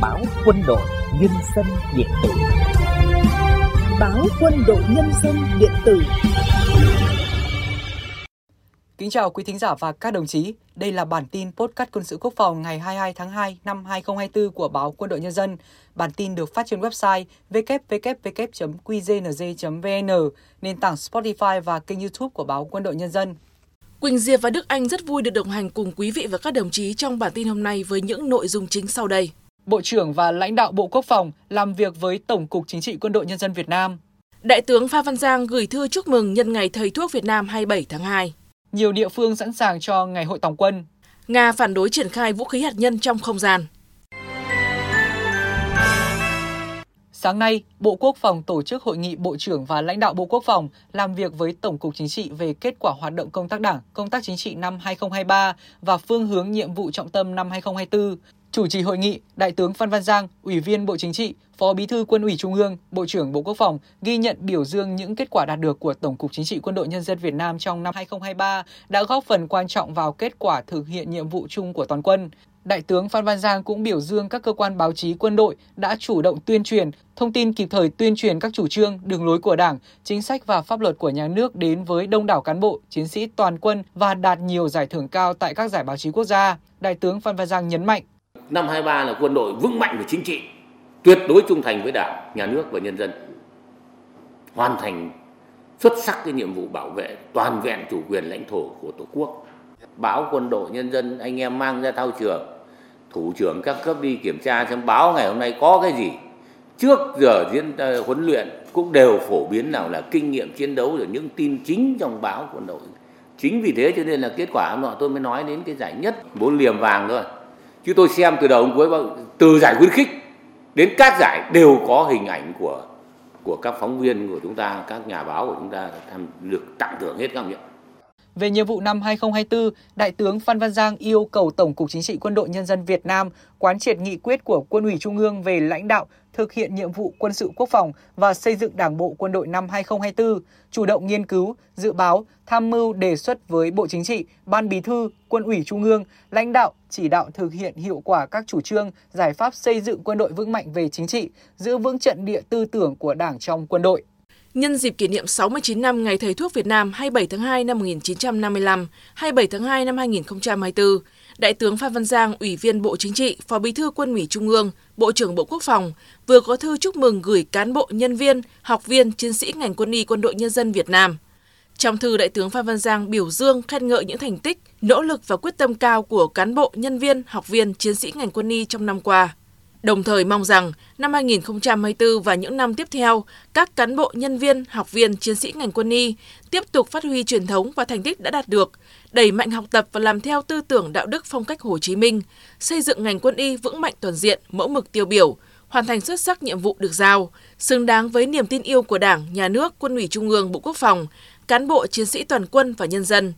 Báo quân đội nhân dân điện tử Báo quân đội nhân dân điện tử Kính chào quý thính giả và các đồng chí. Đây là bản tin podcast quân sự quốc phòng ngày 22 tháng 2 năm 2024 của báo Quân đội Nhân dân. Bản tin được phát trên website www.qgnz.vn, nền tảng Spotify và kênh YouTube của báo Quân đội Nhân dân. Quỳnh Diệp và Đức Anh rất vui được đồng hành cùng quý vị và các đồng chí trong bản tin hôm nay với những nội dung chính sau đây. Bộ trưởng và lãnh đạo Bộ Quốc phòng làm việc với Tổng cục Chính trị Quân đội Nhân dân Việt Nam. Đại tướng Phan Văn Giang gửi thư chúc mừng nhân ngày Thầy thuốc Việt Nam 27 tháng 2. Nhiều địa phương sẵn sàng cho Ngày hội Tòng quân. Nga phản đối triển khai vũ khí hạt nhân trong không gian. Sáng nay, Bộ Quốc phòng tổ chức hội nghị Bộ trưởng và lãnh đạo Bộ Quốc phòng làm việc với Tổng cục Chính trị về kết quả hoạt động công tác đảng, công tác chính trị năm 2023 và phương hướng nhiệm vụ trọng tâm năm 2024. Chủ trì hội nghị, Đại tướng Phan Văn Giang, Ủy viên Bộ Chính trị, Phó Bí thư Quân ủy Trung ương, Bộ trưởng Bộ Quốc phòng ghi nhận biểu dương những kết quả đạt được của Tổng cục Chính trị Quân đội Nhân dân Việt Nam trong năm 2023 đã góp phần quan trọng vào kết quả thực hiện nhiệm vụ chung của toàn quân. Đại tướng Phan Văn Giang cũng biểu dương các cơ quan báo chí quân đội đã chủ động tuyên truyền, thông tin kịp thời tuyên truyền các chủ trương, đường lối của Đảng, chính sách và pháp luật của nhà nước đến với đông đảo cán bộ, chiến sĩ toàn quân và đạt nhiều giải thưởng cao tại các giải báo chí quốc gia. Đại tướng Phan Văn Giang nhấn mạnh. Năm 23 là quân đội vững mạnh về chính trị, tuyệt đối trung thành với Đảng, nhà nước và nhân dân. Hoàn thành xuất sắc cái nhiệm vụ bảo vệ toàn vẹn chủ quyền lãnh thổ của Tổ quốc báo quân đội nhân dân anh em mang ra thao trường. Thủ trưởng các cấp đi kiểm tra xem báo ngày hôm nay có cái gì. Trước giờ diễn uh, huấn luyện cũng đều phổ biến nào là kinh nghiệm chiến đấu rồi những tin chính trong báo quân đội. Chính vì thế cho nên là kết quả hôm nọ tôi mới nói đến cái giải nhất bốn liềm vàng thôi. Chứ tôi xem từ đầu đến cuối từ giải khuyến khích đến các giải đều có hình ảnh của của các phóng viên của chúng ta các nhà báo của chúng ta tham được tặng thưởng hết các nghiệm về nhiệm vụ năm 2024, Đại tướng Phan Văn Giang yêu cầu Tổng cục Chính trị Quân đội Nhân dân Việt Nam quán triệt nghị quyết của Quân ủy Trung ương về lãnh đạo, thực hiện nhiệm vụ quân sự quốc phòng và xây dựng Đảng bộ quân đội năm 2024, chủ động nghiên cứu, dự báo, tham mưu đề xuất với Bộ Chính trị, Ban Bí thư, Quân ủy Trung ương, lãnh đạo, chỉ đạo thực hiện hiệu quả các chủ trương, giải pháp xây dựng quân đội vững mạnh về chính trị, giữ vững trận địa tư tưởng của Đảng trong quân đội. Nhân dịp kỷ niệm 69 năm Ngày Thầy thuốc Việt Nam 27 tháng 2 năm 1955, 27 tháng 2 năm 2024, Đại tướng Phan Văn Giang, Ủy viên Bộ Chính trị, Phó Bí thư Quân ủy Trung ương, Bộ trưởng Bộ Quốc phòng vừa có thư chúc mừng gửi cán bộ, nhân viên, học viên, chiến sĩ ngành quân y Quân đội Nhân dân Việt Nam. Trong thư, Đại tướng Phan Văn Giang biểu dương khen ngợi những thành tích, nỗ lực và quyết tâm cao của cán bộ, nhân viên, học viên, chiến sĩ ngành quân y trong năm qua. Đồng thời mong rằng năm 2024 và những năm tiếp theo, các cán bộ, nhân viên, học viên, chiến sĩ ngành quân y tiếp tục phát huy truyền thống và thành tích đã đạt được, đẩy mạnh học tập và làm theo tư tưởng đạo đức phong cách Hồ Chí Minh, xây dựng ngành quân y vững mạnh toàn diện, mẫu mực tiêu biểu, hoàn thành xuất sắc nhiệm vụ được giao, xứng đáng với niềm tin yêu của Đảng, Nhà nước, Quân ủy Trung ương, Bộ Quốc phòng, cán bộ chiến sĩ toàn quân và nhân dân.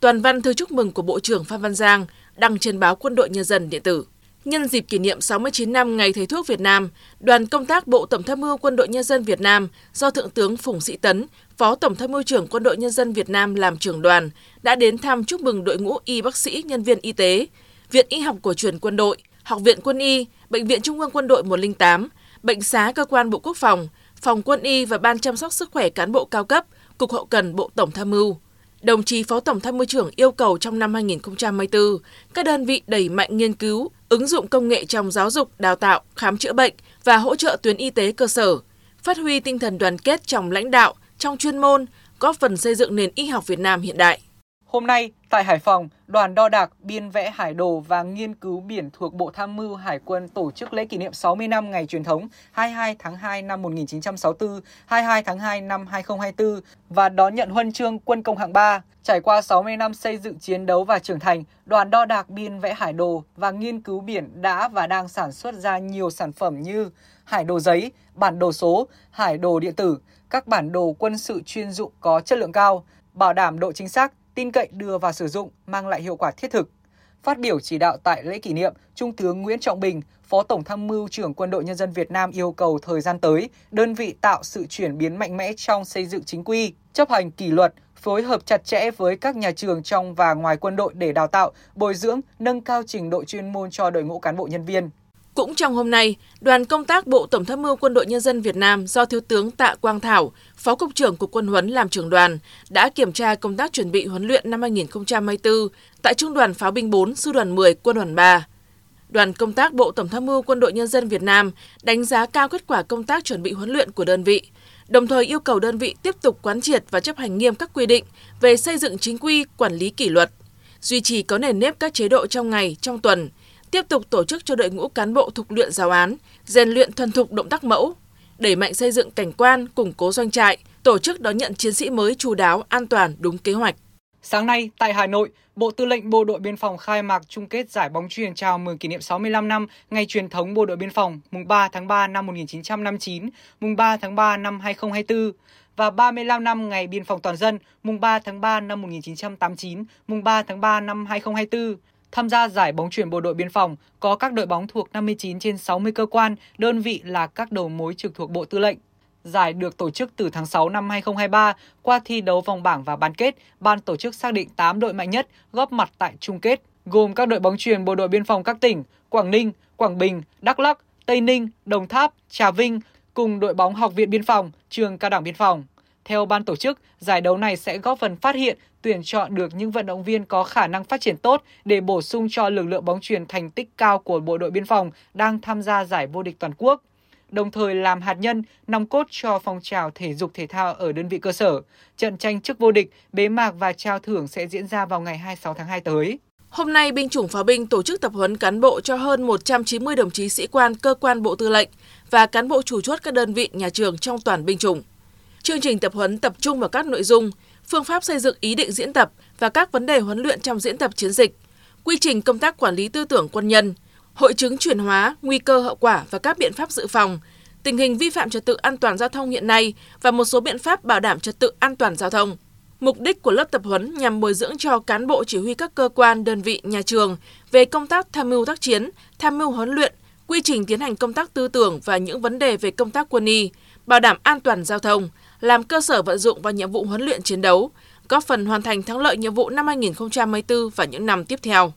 Toàn văn thư chúc mừng của Bộ trưởng Phan Văn Giang đăng trên báo Quân đội Nhân dân điện tử. Nhân dịp kỷ niệm 69 năm Ngày Thầy thuốc Việt Nam, đoàn công tác Bộ Tổng tham mưu Quân đội Nhân dân Việt Nam do Thượng tướng Phùng Sĩ Tấn, Phó Tổng tham mưu trưởng Quân đội Nhân dân Việt Nam làm trưởng đoàn, đã đến thăm chúc mừng đội ngũ y bác sĩ, nhân viên y tế, Viện Y học cổ truyền quân đội, Học viện Quân y, Bệnh viện Trung ương Quân đội 108, Bệnh xá Cơ quan Bộ Quốc phòng, Phòng Quân y và Ban chăm sóc sức khỏe cán bộ cao cấp, Cục Hậu cần Bộ Tổng tham mưu. Đồng chí Phó Tổng tham mưu trưởng yêu cầu trong năm 2024, các đơn vị đẩy mạnh nghiên cứu, ứng dụng công nghệ trong giáo dục, đào tạo, khám chữa bệnh và hỗ trợ tuyến y tế cơ sở, phát huy tinh thần đoàn kết trong lãnh đạo, trong chuyên môn, góp phần xây dựng nền y học Việt Nam hiện đại. Hôm nay, tại Hải Phòng, đoàn đo đạc, biên vẽ hải đồ và nghiên cứu biển thuộc Bộ Tham mưu Hải quân tổ chức lễ kỷ niệm 60 năm ngày truyền thống 22 tháng 2 năm 1964, 22 tháng 2 năm 2024 và đón nhận huân chương quân công hạng 3. Trải qua 60 năm xây dựng chiến đấu và trưởng thành, đoàn đo đạc biên vẽ hải đồ và nghiên cứu biển đã và đang sản xuất ra nhiều sản phẩm như hải đồ giấy, bản đồ số, hải đồ điện tử, các bản đồ quân sự chuyên dụng có chất lượng cao, bảo đảm độ chính xác, tin cậy đưa vào sử dụng mang lại hiệu quả thiết thực. Phát biểu chỉ đạo tại lễ kỷ niệm, Trung tướng Nguyễn Trọng Bình, Phó Tổng Tham mưu trưởng Quân đội Nhân dân Việt Nam yêu cầu thời gian tới, đơn vị tạo sự chuyển biến mạnh mẽ trong xây dựng chính quy, chấp hành kỷ luật, phối hợp chặt chẽ với các nhà trường trong và ngoài quân đội để đào tạo, bồi dưỡng, nâng cao trình độ chuyên môn cho đội ngũ cán bộ nhân viên. Cũng trong hôm nay, đoàn công tác Bộ Tổng tham mưu Quân đội Nhân dân Việt Nam do Thiếu tướng Tạ Quang Thảo, Phó Cục trưởng Cục Quân huấn làm trưởng đoàn, đã kiểm tra công tác chuẩn bị huấn luyện năm 2024 tại Trung đoàn Pháo binh 4, Sư đoàn 10, Quân đoàn 3. Đoàn công tác Bộ Tổng tham mưu Quân đội Nhân dân Việt Nam đánh giá cao kết quả công tác chuẩn bị huấn luyện của đơn vị, đồng thời yêu cầu đơn vị tiếp tục quán triệt và chấp hành nghiêm các quy định về xây dựng chính quy, quản lý kỷ luật, duy trì có nền nếp các chế độ trong ngày, trong tuần, tiếp tục tổ chức cho đội ngũ cán bộ thuộc luyện giáo án, rèn luyện thuần thục động tác mẫu, đẩy mạnh xây dựng cảnh quan, củng cố doanh trại, tổ chức đón nhận chiến sĩ mới chú đáo, an toàn, đúng kế hoạch. Sáng nay tại Hà Nội, Bộ Tư lệnh Bộ đội Biên phòng khai mạc chung kết giải bóng chuyền chào mừng kỷ niệm 65 năm ngày truyền thống Bộ đội Biên phòng mùng 3 tháng 3 năm 1959, mùng 3 tháng 3 năm 2024 và 35 năm ngày biên phòng toàn dân mùng 3 tháng 3 năm 1989, mùng 3 tháng 3 năm 2024. Tham gia giải bóng chuyển bộ đội biên phòng có các đội bóng thuộc 59 trên 60 cơ quan, đơn vị là các đầu mối trực thuộc Bộ Tư lệnh. Giải được tổ chức từ tháng 6 năm 2023 qua thi đấu vòng bảng và bán kết, ban tổ chức xác định 8 đội mạnh nhất góp mặt tại chung kết, gồm các đội bóng chuyền bộ đội biên phòng các tỉnh Quảng Ninh, Quảng Bình, Đắk Lắk, Tây Ninh, Đồng Tháp, Trà Vinh cùng đội bóng Học viện Biên phòng, Trường Cao đẳng Biên phòng. Theo ban tổ chức, giải đấu này sẽ góp phần phát hiện, tuyển chọn được những vận động viên có khả năng phát triển tốt để bổ sung cho lực lượng bóng chuyền thành tích cao của bộ đội biên phòng đang tham gia giải vô địch toàn quốc đồng thời làm hạt nhân, nòng cốt cho phong trào thể dục thể thao ở đơn vị cơ sở. Trận tranh chức vô địch, bế mạc và trao thưởng sẽ diễn ra vào ngày 26 tháng 2 tới. Hôm nay, binh chủng pháo binh tổ chức tập huấn cán bộ cho hơn 190 đồng chí sĩ quan cơ quan bộ tư lệnh và cán bộ chủ chốt các đơn vị nhà trường trong toàn binh chủng. Chương trình tập huấn tập trung vào các nội dung, phương pháp xây dựng ý định diễn tập và các vấn đề huấn luyện trong diễn tập chiến dịch, quy trình công tác quản lý tư tưởng quân nhân, hội chứng chuyển hóa, nguy cơ hậu quả và các biện pháp dự phòng, tình hình vi phạm trật tự an toàn giao thông hiện nay và một số biện pháp bảo đảm trật tự an toàn giao thông. Mục đích của lớp tập huấn nhằm bồi dưỡng cho cán bộ chỉ huy các cơ quan, đơn vị, nhà trường về công tác tham mưu tác chiến, tham mưu huấn luyện, quy trình tiến hành công tác tư tưởng và những vấn đề về công tác quân y, bảo đảm an toàn giao thông, làm cơ sở vận dụng vào nhiệm vụ huấn luyện chiến đấu, góp phần hoàn thành thắng lợi nhiệm vụ năm 2024 và những năm tiếp theo.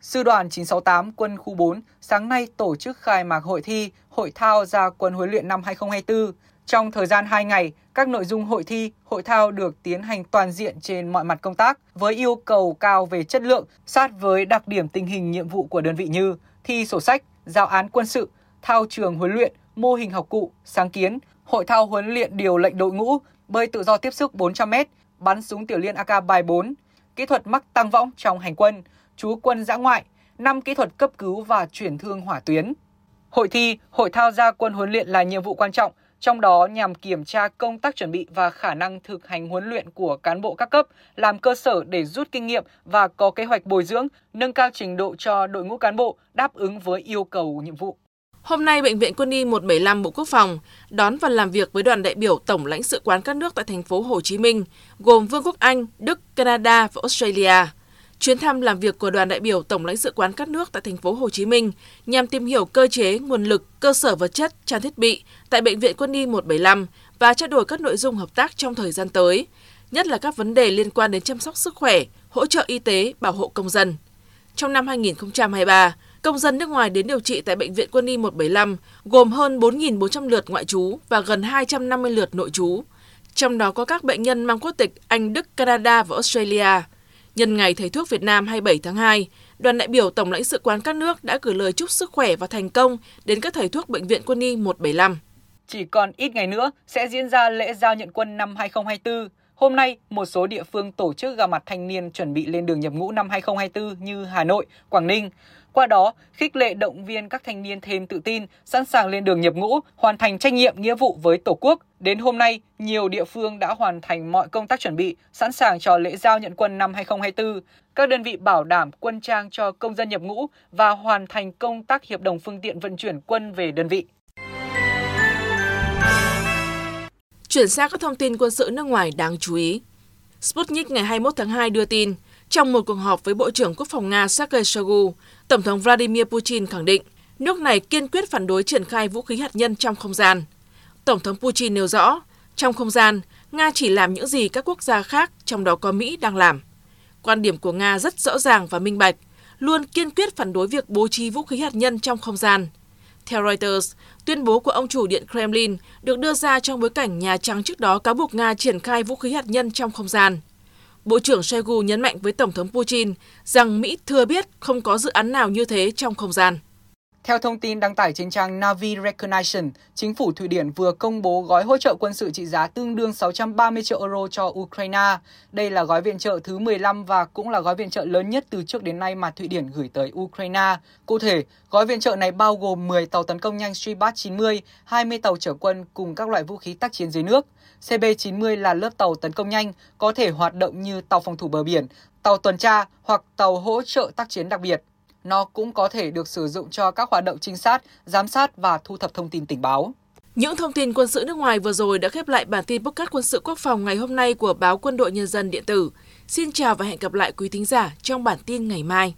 Sư đoàn 968 quân khu 4 sáng nay tổ chức khai mạc hội thi Hội thao gia quân huấn luyện năm 2024. Trong thời gian 2 ngày, các nội dung hội thi, hội thao được tiến hành toàn diện trên mọi mặt công tác với yêu cầu cao về chất lượng, sát với đặc điểm tình hình nhiệm vụ của đơn vị như thi sổ sách, giao án quân sự, thao trường huấn luyện, mô hình học cụ, sáng kiến, hội thao huấn luyện điều lệnh đội ngũ, bơi tự do tiếp sức 400m, bắn súng tiểu liên AK bài 4, kỹ thuật mắc tăng võng trong hành quân, chú quân giã ngoại, 5 kỹ thuật cấp cứu và chuyển thương hỏa tuyến. Hội thi, hội thao gia quân huấn luyện là nhiệm vụ quan trọng, trong đó nhằm kiểm tra công tác chuẩn bị và khả năng thực hành huấn luyện của cán bộ các cấp, làm cơ sở để rút kinh nghiệm và có kế hoạch bồi dưỡng, nâng cao trình độ cho đội ngũ cán bộ đáp ứng với yêu cầu nhiệm vụ. Hôm nay, Bệnh viện Quân y 175 Bộ Quốc phòng đón và làm việc với đoàn đại biểu Tổng lãnh sự quán các nước tại thành phố Hồ Chí Minh, gồm Vương quốc Anh, Đức, Canada và Australia. Chuyến thăm làm việc của đoàn đại biểu Tổng lãnh sự quán các nước tại thành phố Hồ Chí Minh nhằm tìm hiểu cơ chế, nguồn lực, cơ sở vật chất, trang thiết bị tại Bệnh viện Quân y 175 và trao đổi các nội dung hợp tác trong thời gian tới, nhất là các vấn đề liên quan đến chăm sóc sức khỏe, hỗ trợ y tế, bảo hộ công dân. Trong năm 2023, công dân nước ngoài đến điều trị tại Bệnh viện Quân y 175 gồm hơn 4.400 lượt ngoại trú và gần 250 lượt nội trú. Trong đó có các bệnh nhân mang quốc tịch Anh, Đức, Canada và Australia. Nhân ngày Thầy thuốc Việt Nam 27 tháng 2, đoàn đại biểu Tổng lãnh sự quán các nước đã gửi lời chúc sức khỏe và thành công đến các thầy thuốc Bệnh viện Quân y 175. Chỉ còn ít ngày nữa sẽ diễn ra lễ giao nhận quân năm 2024. Hôm nay, một số địa phương tổ chức gặp mặt thanh niên chuẩn bị lên đường nhập ngũ năm 2024 như Hà Nội, Quảng Ninh. Qua đó, khích lệ động viên các thanh niên thêm tự tin, sẵn sàng lên đường nhập ngũ, hoàn thành trách nhiệm nghĩa vụ với Tổ quốc. Đến hôm nay, nhiều địa phương đã hoàn thành mọi công tác chuẩn bị, sẵn sàng cho lễ giao nhận quân năm 2024. Các đơn vị bảo đảm quân trang cho công dân nhập ngũ và hoàn thành công tác hiệp đồng phương tiện vận chuyển quân về đơn vị. Chuyển sang các thông tin quân sự nước ngoài đáng chú ý. Sputnik ngày 21 tháng 2 đưa tin, trong một cuộc họp với Bộ trưởng Quốc phòng Nga Sergei Shoigu, Tổng thống Vladimir Putin khẳng định nước này kiên quyết phản đối triển khai vũ khí hạt nhân trong không gian. Tổng thống Putin nêu rõ, trong không gian, Nga chỉ làm những gì các quốc gia khác, trong đó có Mỹ, đang làm. Quan điểm của Nga rất rõ ràng và minh bạch, luôn kiên quyết phản đối việc bố trí vũ khí hạt nhân trong không gian. Theo Reuters, tuyên bố của ông chủ Điện Kremlin được đưa ra trong bối cảnh Nhà Trắng trước đó cáo buộc Nga triển khai vũ khí hạt nhân trong không gian. Bộ trưởng Shoigu nhấn mạnh với Tổng thống Putin rằng Mỹ thừa biết không có dự án nào như thế trong không gian. Theo thông tin đăng tải trên trang Navi Recognition, chính phủ Thụy Điển vừa công bố gói hỗ trợ quân sự trị giá tương đương 630 triệu euro cho Ukraine. Đây là gói viện trợ thứ 15 và cũng là gói viện trợ lớn nhất từ trước đến nay mà Thụy Điển gửi tới Ukraine. Cụ thể, gói viện trợ này bao gồm 10 tàu tấn công nhanh Stribat 90, 20 tàu chở quân cùng các loại vũ khí tác chiến dưới nước. CB-90 là lớp tàu tấn công nhanh, có thể hoạt động như tàu phòng thủ bờ biển, tàu tuần tra hoặc tàu hỗ trợ tác chiến đặc biệt nó cũng có thể được sử dụng cho các hoạt động trinh sát, giám sát và thu thập thông tin tình báo. Những thông tin quân sự nước ngoài vừa rồi đã khép lại bản tin podcast quân sự quốc phòng ngày hôm nay của báo Quân đội Nhân dân điện tử. Xin chào và hẹn gặp lại quý thính giả trong bản tin ngày mai.